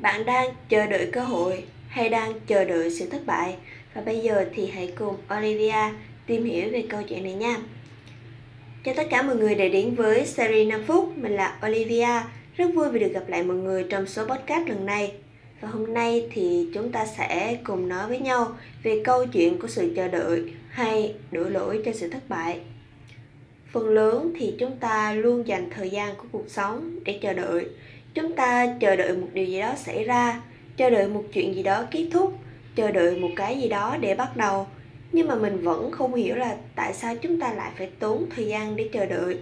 Bạn đang chờ đợi cơ hội hay đang chờ đợi sự thất bại? Và bây giờ thì hãy cùng Olivia tìm hiểu về câu chuyện này nha. Chào tất cả mọi người đã đến với series 5 phút, mình là Olivia. Rất vui vì được gặp lại mọi người trong số podcast lần này. Và hôm nay thì chúng ta sẽ cùng nói với nhau về câu chuyện của sự chờ đợi hay đổ lỗi cho sự thất bại. Phần lớn thì chúng ta luôn dành thời gian của cuộc sống để chờ đợi chúng ta chờ đợi một điều gì đó xảy ra, chờ đợi một chuyện gì đó kết thúc, chờ đợi một cái gì đó để bắt đầu. Nhưng mà mình vẫn không hiểu là tại sao chúng ta lại phải tốn thời gian để chờ đợi.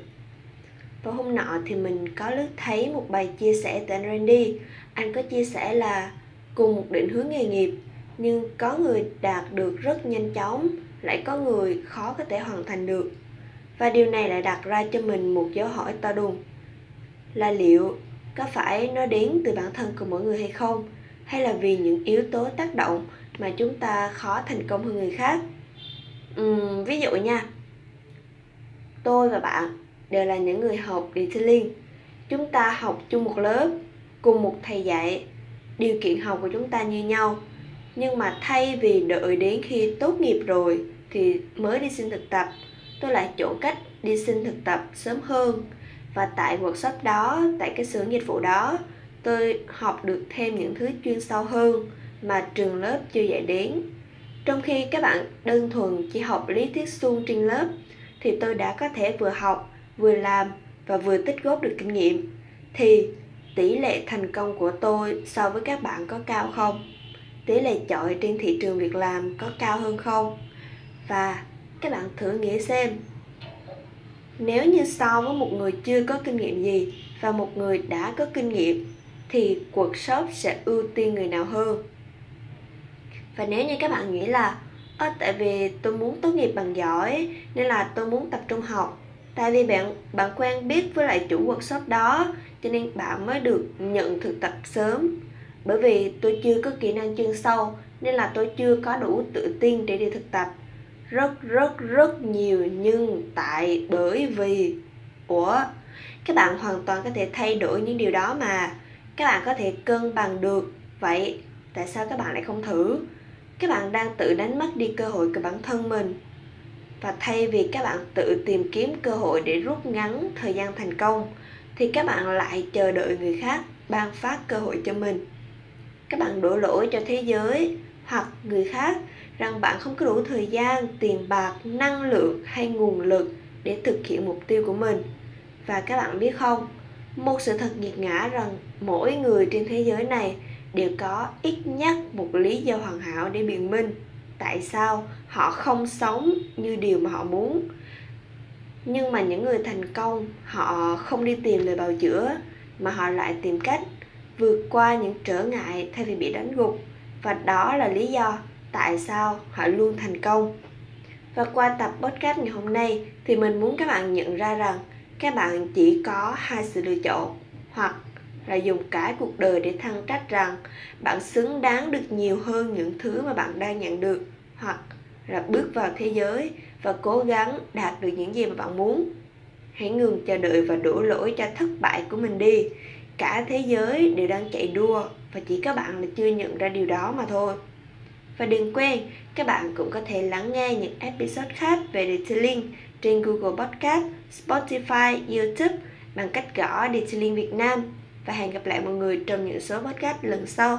Và hôm nọ thì mình có lướt thấy một bài chia sẻ từ anh Randy. Anh có chia sẻ là cùng một định hướng nghề nghiệp, nhưng có người đạt được rất nhanh chóng, lại có người khó có thể hoàn thành được. Và điều này lại đặt ra cho mình một dấu hỏi to đùng, là liệu có phải nó đến từ bản thân của mỗi người hay không? Hay là vì những yếu tố tác động mà chúng ta khó thành công hơn người khác? Uhm, ví dụ nha. Tôi và bạn đều là những người học detailing. Chúng ta học chung một lớp cùng một thầy dạy. Điều kiện học của chúng ta như nhau. Nhưng mà thay vì đợi đến khi tốt nghiệp rồi thì mới đi xin thực tập tôi lại chỗ cách đi xin thực tập sớm hơn và tại workshop đó, tại cái xưởng dịch vụ đó, tôi học được thêm những thứ chuyên sâu hơn mà trường lớp chưa dạy đến. Trong khi các bạn đơn thuần chỉ học lý thuyết suông trên lớp, thì tôi đã có thể vừa học, vừa làm và vừa tích góp được kinh nghiệm. Thì tỷ lệ thành công của tôi so với các bạn có cao không? Tỷ lệ chọi trên thị trường việc làm có cao hơn không? Và các bạn thử nghĩ xem nếu như so với một người chưa có kinh nghiệm gì và một người đã có kinh nghiệm thì workshop sẽ ưu tiên người nào hơn? Và nếu như các bạn nghĩ là Ơ, tại vì tôi muốn tốt nghiệp bằng giỏi nên là tôi muốn tập trung học. Tại vì bạn bạn quen biết với lại chủ workshop đó cho nên bạn mới được nhận thực tập sớm. Bởi vì tôi chưa có kỹ năng chuyên sâu nên là tôi chưa có đủ tự tin để đi thực tập rất rất rất nhiều nhưng tại bởi vì, ủa, các bạn hoàn toàn có thể thay đổi những điều đó mà các bạn có thể cân bằng được. Vậy tại sao các bạn lại không thử? Các bạn đang tự đánh mất đi cơ hội của bản thân mình. Và thay vì các bạn tự tìm kiếm cơ hội để rút ngắn thời gian thành công, thì các bạn lại chờ đợi người khác ban phát cơ hội cho mình. Các bạn đổ lỗi cho thế giới hoặc người khác rằng bạn không có đủ thời gian, tiền bạc, năng lượng hay nguồn lực để thực hiện mục tiêu của mình. Và các bạn biết không, một sự thật nghiệt ngã rằng mỗi người trên thế giới này đều có ít nhất một lý do hoàn hảo để biện minh tại sao họ không sống như điều mà họ muốn. Nhưng mà những người thành công, họ không đi tìm lời bào chữa, mà họ lại tìm cách vượt qua những trở ngại thay vì bị đánh gục. Và đó là lý do tại sao họ luôn thành công. Và qua tập podcast ngày hôm nay thì mình muốn các bạn nhận ra rằng các bạn chỉ có hai sự lựa chọn, hoặc là dùng cả cuộc đời để thăng trách rằng bạn xứng đáng được nhiều hơn những thứ mà bạn đang nhận được, hoặc là bước vào thế giới và cố gắng đạt được những gì mà bạn muốn. Hãy ngừng chờ đợi và đổ lỗi cho thất bại của mình đi. Cả thế giới đều đang chạy đua và chỉ các bạn là chưa nhận ra điều đó mà thôi và đừng quên, các bạn cũng có thể lắng nghe những episode khác về Detailing trên Google Podcast, Spotify, YouTube bằng cách gõ Detailing Việt Nam. Và hẹn gặp lại mọi người trong những số podcast lần sau.